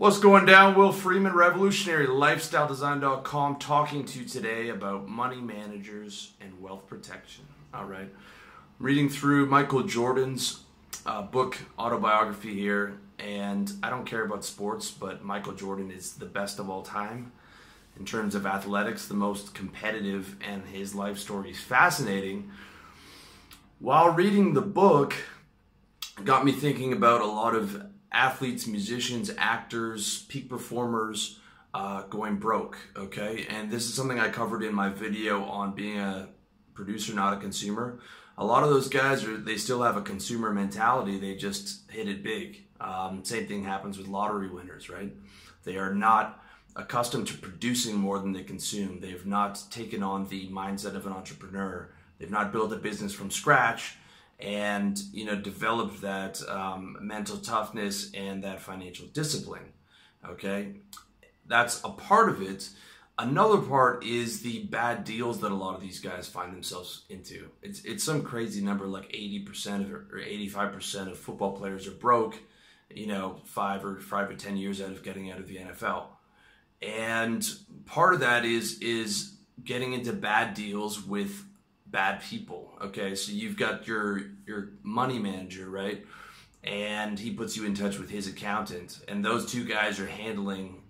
What's going down? Will Freeman, Revolutionary Lifestyle Design.com, talking to you today about money managers and wealth protection. All right. I'm reading through Michael Jordan's uh, book, autobiography here, and I don't care about sports, but Michael Jordan is the best of all time in terms of athletics, the most competitive, and his life story is fascinating. While reading the book, got me thinking about a lot of athletes, musicians, actors, peak performers uh, going broke. Okay, and this is something I covered in my video on being a producer, not a consumer. A lot of those guys are they still have a consumer mentality. They just hit it big. Um, same thing happens with lottery winners, right? They are not accustomed to producing more than they consume. They have not taken on the mindset of an entrepreneur. They've not built a business from scratch and you know develop that um, mental toughness and that financial discipline okay? That's a part of it. Another part is the bad deals that a lot of these guys find themselves into. It's, it's some crazy number like 80% of, or 85% of football players are broke you know five or five or ten years out of getting out of the nfl and part of that is is getting into bad deals with bad people. Okay, so you've got your your money manager, right? And he puts you in touch with his accountant, and those two guys are handling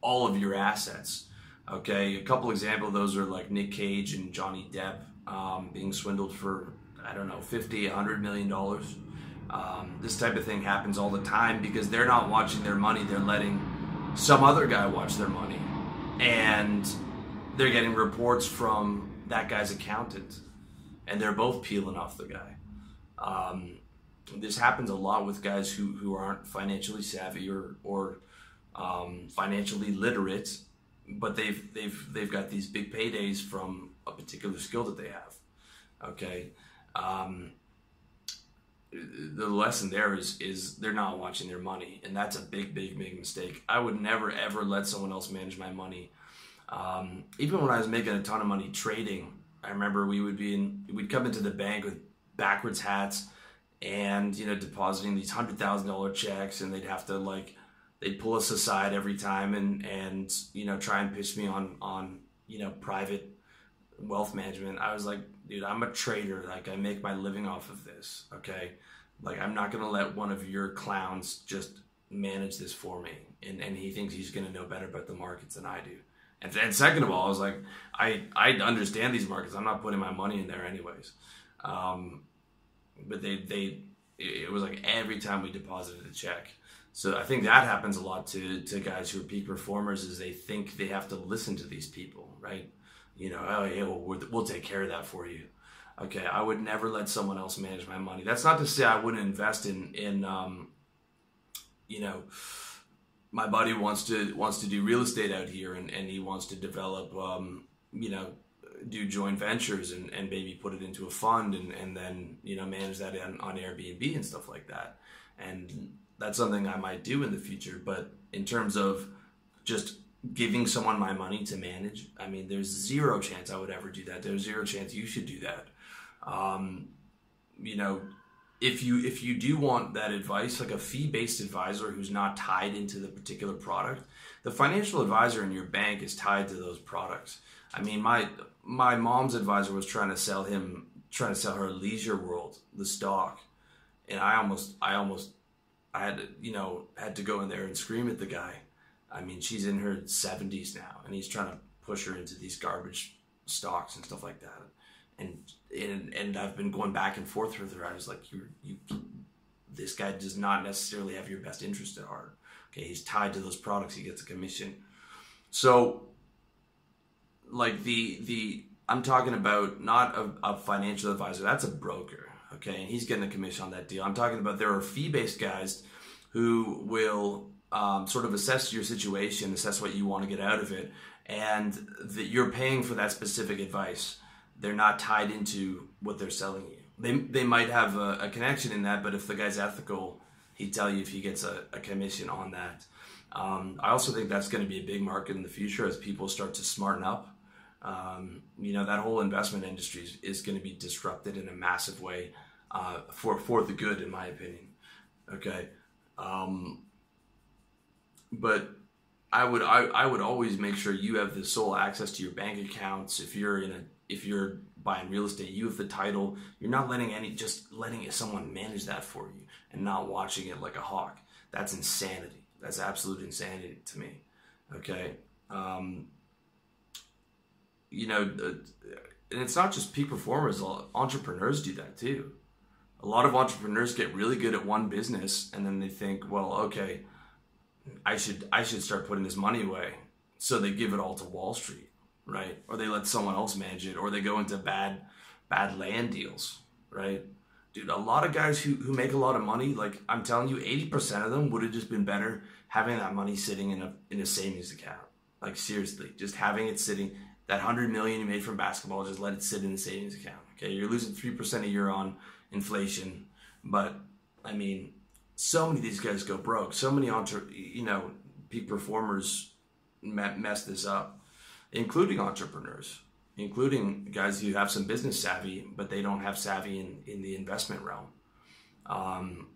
all of your assets. Okay, a couple examples of those are like Nick Cage and Johnny Depp um, being swindled for I don't know 50, 100 million dollars. Um, this type of thing happens all the time because they're not watching their money; they're letting some other guy watch their money, and they're getting reports from that guy's accountant, and they're both peeling off the guy. Um, this happens a lot with guys who, who aren't financially savvy or or um, financially literate, but they've they've they've got these big paydays from a particular skill that they have. Okay. Um, the lesson there is is they're not watching their money, and that's a big, big, big mistake. I would never ever let someone else manage my money um, even when I was making a ton of money trading, I remember we would be in, we'd come into the bank with backwards hats and, you know, depositing these hundred thousand dollar checks and they'd have to like, they'd pull us aside every time and, and, you know, try and pitch me on, on, you know, private wealth management. I was like, dude, I'm a trader. Like I make my living off of this. Okay. Like I'm not going to let one of your clowns just manage this for me. And, and he thinks he's going to know better about the markets than I do. And, and second of all, I was like, I I understand these markets. I'm not putting my money in there anyways. Um, but they they it was like every time we deposited a check. So I think that happens a lot to to guys who are peak performers is they think they have to listen to these people, right? You know, oh yeah, well, we'll, we'll take care of that for you. Okay, I would never let someone else manage my money. That's not to say I wouldn't invest in in um, you know my buddy wants to wants to do real estate out here and, and he wants to develop um, you know do joint ventures and, and maybe put it into a fund and, and then you know manage that on, on Airbnb and stuff like that. And that's something I might do in the future but in terms of just giving someone my money to manage I mean there's zero chance I would ever do that. There's zero chance you should do that. Um, you know if you if you do want that advice like a fee-based advisor who's not tied into the particular product the financial advisor in your bank is tied to those products. I mean my my mom's advisor was trying to sell him trying to sell her leisure world the stock. And i almost i almost i had to you know had to go in there and scream at the guy. I mean she's in her 70s now and he's trying to push her into these garbage stocks and stuff like that and and and I've been going back and forth with her. I was like, you you, this guy does not necessarily have your best interest at heart. Okay, he's tied to those products. He gets a commission. So, like the the I'm talking about not a, a financial advisor. That's a broker. Okay, and he's getting a commission on that deal. I'm talking about there are fee based guys who will um, sort of assess your situation, assess what you want to get out of it, and that you're paying for that specific advice they're not tied into what they're selling you. They, they might have a, a connection in that, but if the guy's ethical, he'd tell you if he gets a, a commission on that. Um, I also think that's going to be a big market in the future as people start to smarten up. Um, you know, that whole investment industry is, is, going to be disrupted in a massive way uh, for, for the good, in my opinion. Okay. Um, but I would I, I would always make sure you have the sole access to your bank accounts. If you're in a if you're buying real estate, you have the title. You're not letting any just letting someone manage that for you and not watching it like a hawk. That's insanity. That's absolute insanity to me. Okay. Um, you know, and it's not just peak performers. Entrepreneurs do that too. A lot of entrepreneurs get really good at one business, and then they think, well, okay, I should I should start putting this money away. So they give it all to Wall Street, right? Or they let someone else manage it, or they go into bad bad land deals, right? Dude, a lot of guys who, who make a lot of money, like I'm telling you, 80% of them would have just been better having that money sitting in a in a savings account. Like seriously, just having it sitting that 100 million you made from basketball, just let it sit in the savings account. Okay, you're losing 3% a year on inflation, but I mean, so many of these guys go broke. So many entre- you know peak performers mess this up, including entrepreneurs, including guys who have some business savvy, but they don't have savvy in, in the investment realm. Um,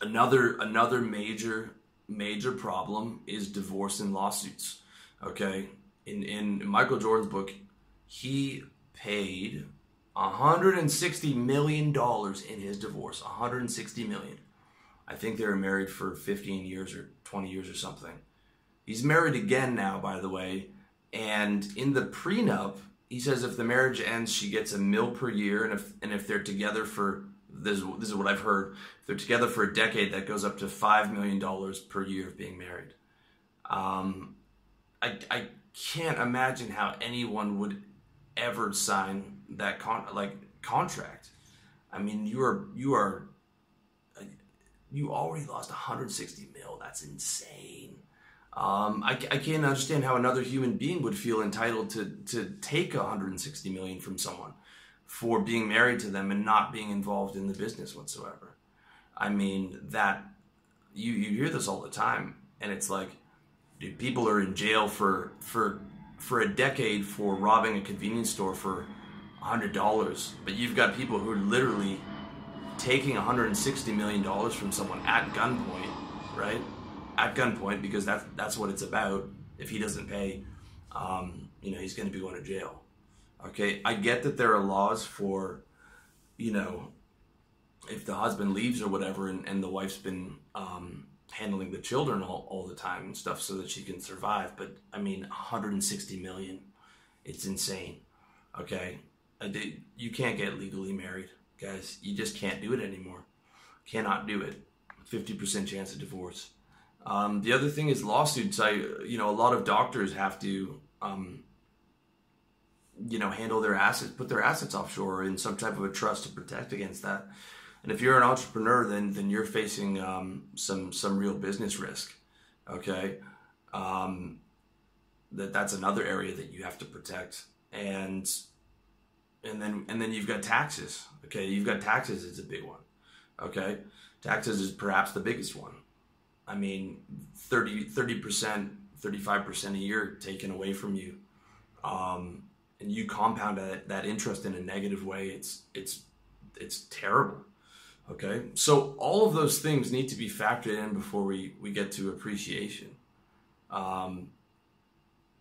another another major major problem is divorce and lawsuits. Okay, in in Michael Jordan's book, he paid 160 million dollars in his divorce. 160 million. I think they were married for 15 years or 20 years or something. He's married again now, by the way. And in the prenup, he says if the marriage ends, she gets a mil per year, and if and if they're together for this, this is what I've heard. If they're together for a decade, that goes up to five million dollars per year of being married. Um, I I can't imagine how anyone would ever sign that con like contract. I mean, you are you are you already lost 160 mil. That's insane. Um, I, I can't understand how another human being would feel entitled to to take 160 million from someone for being married to them and not being involved in the business whatsoever. I mean that you you hear this all the time, and it's like, dude, people are in jail for for for a decade for robbing a convenience store for hundred dollars, but you've got people who are literally taking 160 million dollars from someone at gunpoint, right? At gunpoint because that's that's what it's about. If he doesn't pay, um, you know, he's going to be going to jail. Okay, I get that there are laws for, you know, if the husband leaves or whatever, and, and the wife's been um, handling the children all, all the time and stuff so that she can survive. But I mean, 160 million, it's insane. Okay, did, you can't get legally married, guys. You just can't do it anymore. Cannot do it. 50% chance of divorce. Um, the other thing is lawsuits. I, you know, a lot of doctors have to, um, you know, handle their assets, put their assets offshore in some type of a trust to protect against that. And if you're an entrepreneur, then then you're facing um, some some real business risk. Okay, um, that that's another area that you have to protect. And and then and then you've got taxes. Okay, you've got taxes. It's a big one. Okay, taxes is perhaps the biggest one. I mean, 30 percent, thirty five percent a year taken away from you, um, and you compound that, that interest in a negative way. It's it's it's terrible. Okay, so all of those things need to be factored in before we we get to appreciation. Um,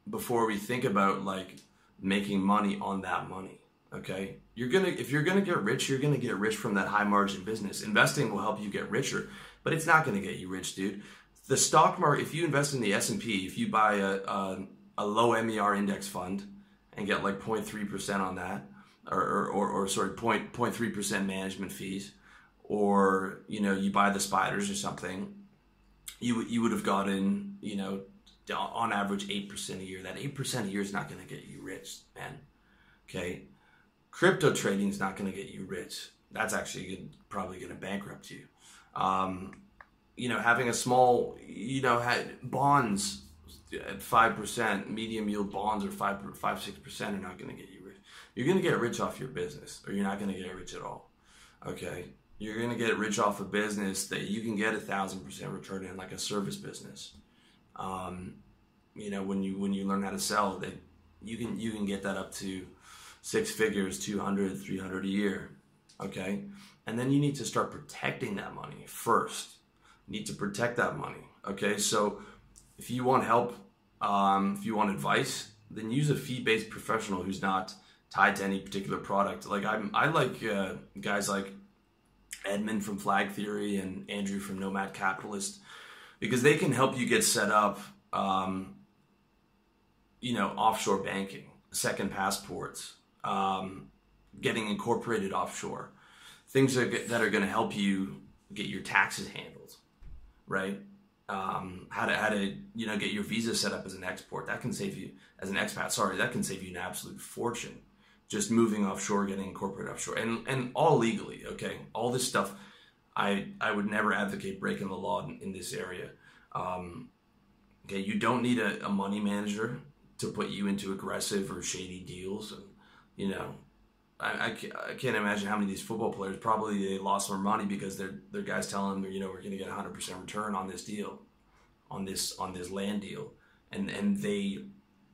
before we think about like making money on that money okay you're gonna if you're gonna get rich you're gonna get rich from that high margin business investing will help you get richer but it's not gonna get you rich dude the stock market if you invest in the s&p if you buy a, a, a low mer index fund and get like 0.3% on that or, or, or, or sorry 0.3% management fees or you know you buy the spiders or something you, you would have gotten you know on average 8% a year that 8% a year is not going to get you rich man okay Crypto trading is not going to get you rich. That's actually probably going to bankrupt you. Um, you know, having a small, you know, had bonds at five percent, medium yield bonds or five, five, six percent are not going to get you rich. You're going to get rich off your business, or you're not going to get rich at all. Okay, you're going to get rich off a business that you can get a thousand percent return in, like a service business. Um, you know, when you when you learn how to sell, that you can you can get that up to six figures, 200, 300 a year. Okay. And then you need to start protecting that money first. You need to protect that money. Okay, so if you want help, um, if you want advice, then use a fee-based professional who's not tied to any particular product. Like I'm, I like uh, guys like Edmund from Flag Theory and Andrew from Nomad Capitalist because they can help you get set up. Um, you know, offshore banking, second passports, um, getting incorporated offshore, things that, that are going to help you get your taxes handled, right? Um, how to how to you know get your visa set up as an export that can save you as an expat. Sorry, that can save you an absolute fortune. Just moving offshore, getting incorporated offshore, and and all legally. Okay, all this stuff. I I would never advocate breaking the law in, in this area. Um, okay, you don't need a, a money manager to put you into aggressive or shady deals, and you know I, I, can't imagine how many of these football players probably they lost more money because their their guys telling them you know we're going to get 100 percent return on this deal, on this on this land deal, and and they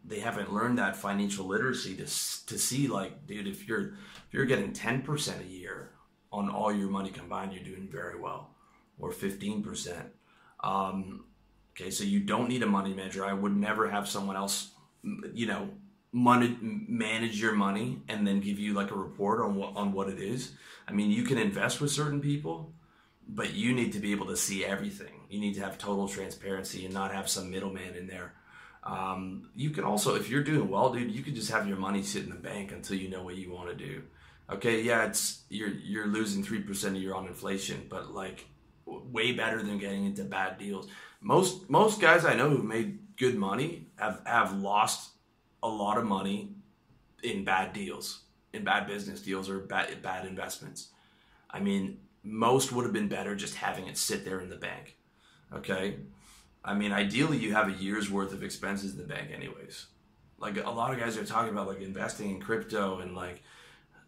they haven't learned that financial literacy to to see like dude if you're if you're getting 10 percent a year on all your money combined you're doing very well, or 15 percent. Um, okay, so you don't need a money manager. I would never have someone else, you know, money, manage your money and then give you like a report on what on what it is. I mean, you can invest with certain people, but you need to be able to see everything. You need to have total transparency and not have some middleman in there. Um, you can also, if you're doing well, dude, you can just have your money sit in the bank until you know what you want to do. Okay, yeah, it's you're you're losing three percent a year on inflation, but like way better than getting into bad deals. Most most guys I know who've made good money have have lost a lot of money in bad deals, in bad business deals or bad, bad investments. I mean, most would have been better just having it sit there in the bank. Okay. I mean, ideally, you have a year's worth of expenses in the bank, anyways. Like a lot of guys are talking about like investing in crypto and like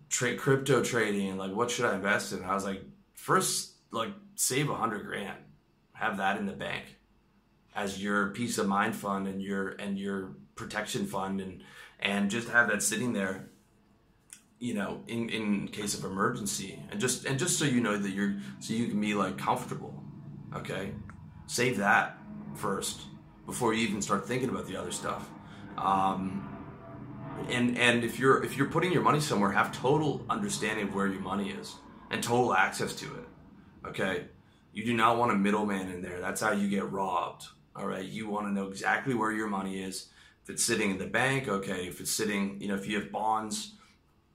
trade crypto trading and like what should I invest in? And I was like, first, like save a hundred grand, have that in the bank as your peace of mind fund and your and your protection fund and and just have that sitting there you know in in case of emergency. And just and just so you know that you're so you can be like comfortable okay? Save that first before you even start thinking about the other stuff. Um, and and if you're if you're putting your money somewhere have total understanding of where your money is and total access to it okay? You do not want a middleman in there. That's how you get robbed all right? You want to know exactly where your money is if it's sitting in the bank, okay. If it's sitting, you know, if you have bonds,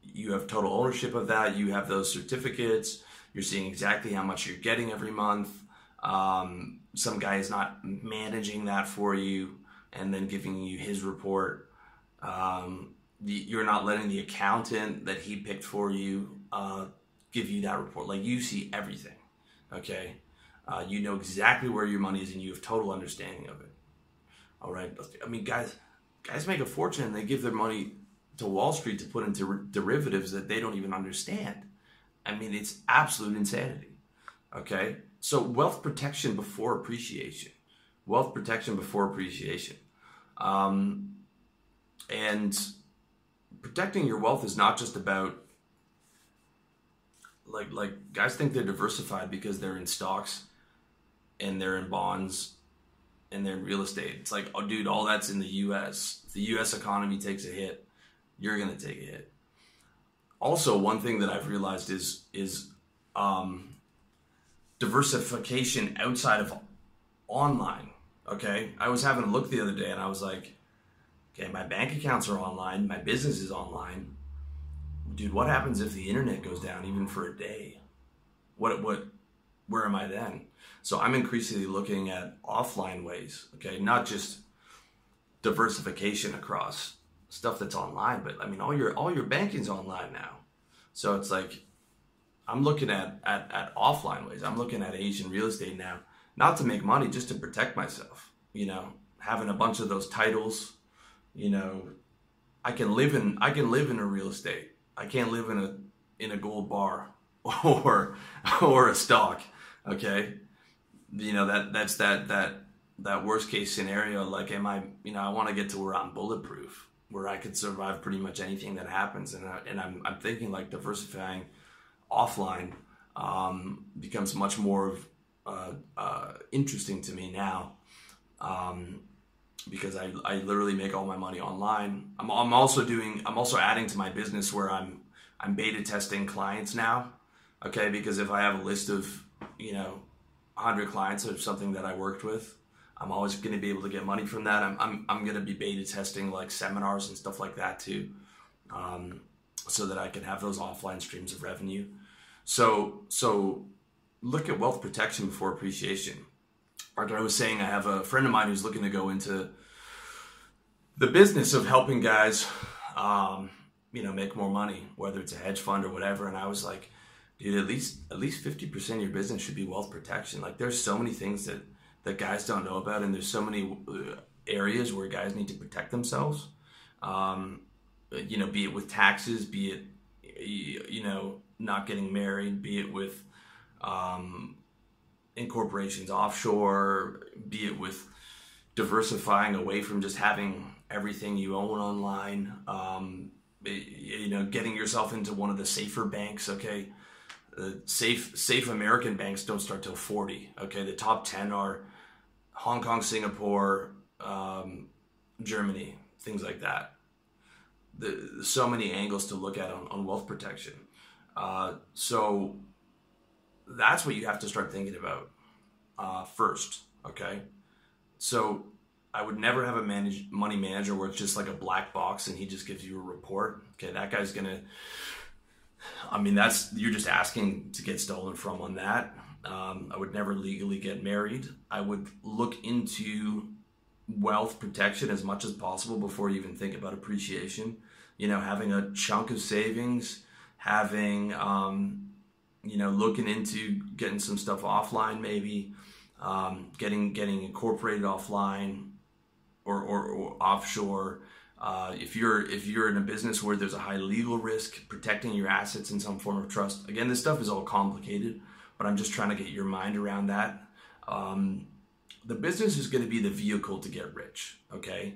you have total ownership of that. You have those certificates. You're seeing exactly how much you're getting every month. Um, some guy is not managing that for you and then giving you his report. Um, you're not letting the accountant that he picked for you uh, give you that report. Like you see everything, okay? Uh, you know exactly where your money is and you have total understanding of it. All right. I mean, guys, guys make a fortune and they give their money to Wall Street to put into derivatives that they don't even understand. I mean, it's absolute insanity. Okay? So, wealth protection before appreciation. Wealth protection before appreciation. Um, and protecting your wealth is not just about like like guys think they're diversified because they're in stocks and they're in bonds and they're in real estate. It's like, oh, dude, all that's in the U.S. If the U.S. economy takes a hit, you're gonna take a hit. Also, one thing that I've realized is is um, diversification outside of online. Okay, I was having a look the other day, and I was like, okay, my bank accounts are online, my business is online. Dude, what happens if the internet goes down even for a day? What what where am I then? So I'm increasingly looking at offline ways, okay, not just diversification across stuff that's online, but I mean all your all your banking's online now. So it's like I'm looking at, at, at offline ways. I'm looking at Asian real estate now, not to make money, just to protect myself. You know, having a bunch of those titles, you know, I can live in I can live in a real estate. I can't live in a in a gold bar or or a stock okay you know that that's that that that worst case scenario like am i you know i want to get to where i'm bulletproof where i could survive pretty much anything that happens and, I, and I'm, I'm thinking like diversifying offline um, becomes much more of uh, uh, interesting to me now um, because I, I literally make all my money online. I'm, I'm also doing I'm also adding to my business where I'm I'm beta testing clients now. Okay, because if I have a list of you know 100 clients of something that I worked with, I'm always going to be able to get money from that. I'm I'm, I'm going to be beta testing like seminars and stuff like that too, um, so that I can have those offline streams of revenue. So so look at wealth protection before appreciation. Like I was saying, I have a friend of mine who's looking to go into the business of helping guys, um, you know, make more money, whether it's a hedge fund or whatever. And I was like, dude, at least at least fifty percent of your business should be wealth protection. Like, there's so many things that that guys don't know about, and there's so many uh, areas where guys need to protect themselves. Um, you know, be it with taxes, be it you know not getting married, be it with um, incorporations offshore, be it with diversifying away from just having everything you own online. Um, you know, getting yourself into one of the safer banks. Okay, uh, safe safe American banks don't start till forty. Okay, the top ten are Hong Kong, Singapore, um, Germany, things like that. The, so many angles to look at on, on wealth protection. Uh, so that's what you have to start thinking about uh, first. Okay, so I would never have a manage, money manager where it's just like a black box and he just gives you a report. Okay, that guy's gonna. I mean, that's you're just asking to get stolen from on that. Um, I would never legally get married. I would look into wealth protection as much as possible before you even think about appreciation. You know, having a chunk of savings, having um, you know, looking into getting some stuff offline, maybe um, getting getting incorporated offline or, or, or offshore. Uh, if you're if you're in a business where there's a high legal risk, protecting your assets in some form of trust. Again, this stuff is all complicated, but I'm just trying to get your mind around that. Um, the business is going to be the vehicle to get rich, okay?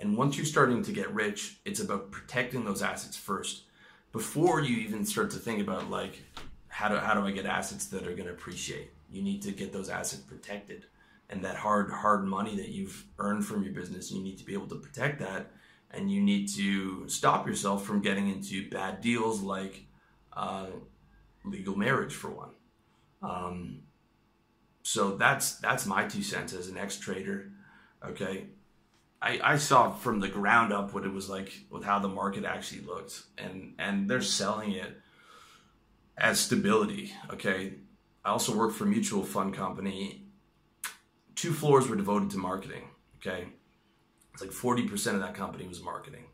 And once you're starting to get rich, it's about protecting those assets first before you even start to think about like how do how do I get assets that are going to appreciate? You need to get those assets protected, and that hard hard money that you've earned from your business, you need to be able to protect that, and you need to stop yourself from getting into bad deals like uh, legal marriage, for one. Um, so that's that's my two cents as an ex trader. Okay, I, I saw from the ground up what it was like with how the market actually looked, and and they're selling it as stability. Okay. I also worked for a mutual fund company. Two floors were devoted to marketing. Okay. It's like 40% of that company was marketing.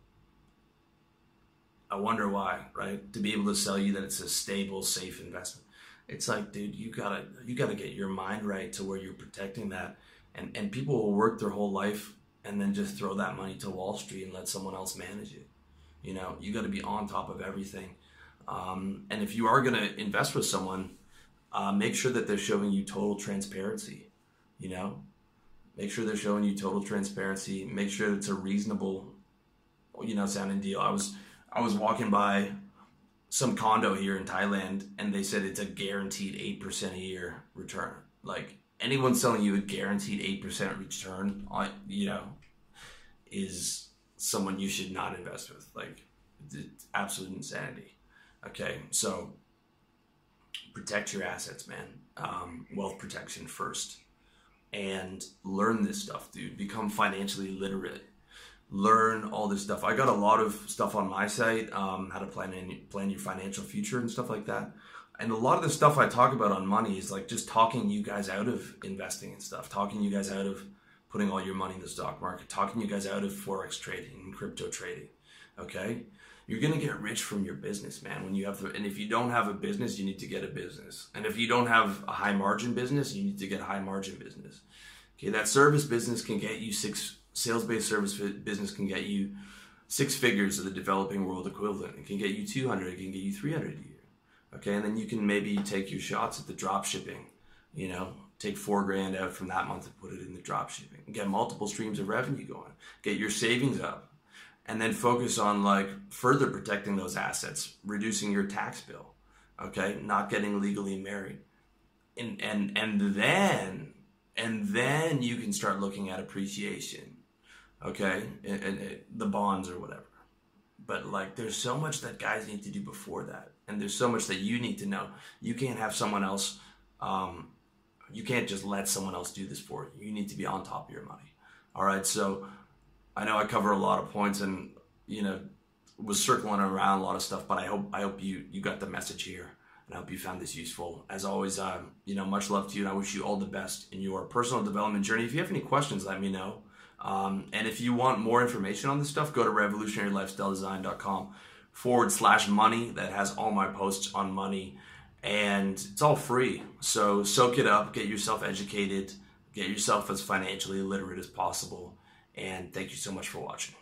I wonder why, right? To be able to sell you that it's a stable, safe investment. It's like, dude, you gotta you gotta get your mind right to where you're protecting that. And and people will work their whole life and then just throw that money to Wall Street and let someone else manage it. You know, you gotta be on top of everything. Um, and if you are to invest with someone, uh, make sure that they're showing you total transparency. You know, make sure they're showing you total transparency. Make sure it's a reasonable, you know, sounding deal. I was I was walking by some condo here in Thailand, and they said it's a guaranteed eight percent a year return. Like anyone selling you a guaranteed eight percent return, on you know, is someone you should not invest with. Like it's absolute insanity. Okay, so protect your assets, man. Um, wealth protection first, and learn this stuff, dude. Become financially literate. Learn all this stuff. I got a lot of stuff on my site, um, how to plan in, plan your financial future and stuff like that. And a lot of the stuff I talk about on money is like just talking you guys out of investing and stuff, talking you guys out of putting all your money in the stock market, talking you guys out of forex trading and crypto trading. Okay, you're gonna get rich from your business, man. When you have the, and if you don't have a business, you need to get a business. And if you don't have a high margin business, you need to get a high margin business. Okay, that service business can get you six sales based service business can get you six figures of the developing world equivalent. It can get you 200, it can get you 300 a year. Okay, and then you can maybe take your shots at the drop shipping. You know, take four grand out from that month and put it in the drop shipping. Get multiple streams of revenue going. Get your savings up and then focus on like further protecting those assets, reducing your tax bill, okay, not getting legally married. and and and then and then you can start looking at appreciation, okay, and, and, and the bonds or whatever. But like, there's so much that guys need to do before that, and there's so much that you need to know. You can't have someone else. Um, you can't just let someone else do this for you. You need to be on top of your money. All right. So I know I cover a lot of points and you know was circling around a lot of stuff, but I hope I hope you you got the message here and I hope you found this useful. As always, um, you know, much love to you, and I wish you all the best in your personal development journey. If you have any questions, let me know. Um, and if you want more information on this stuff, go to revolutionarylifestyledesign.com forward slash money. That has all my posts on money, and it's all free. So soak it up, get yourself educated, get yourself as financially literate as possible. And thank you so much for watching.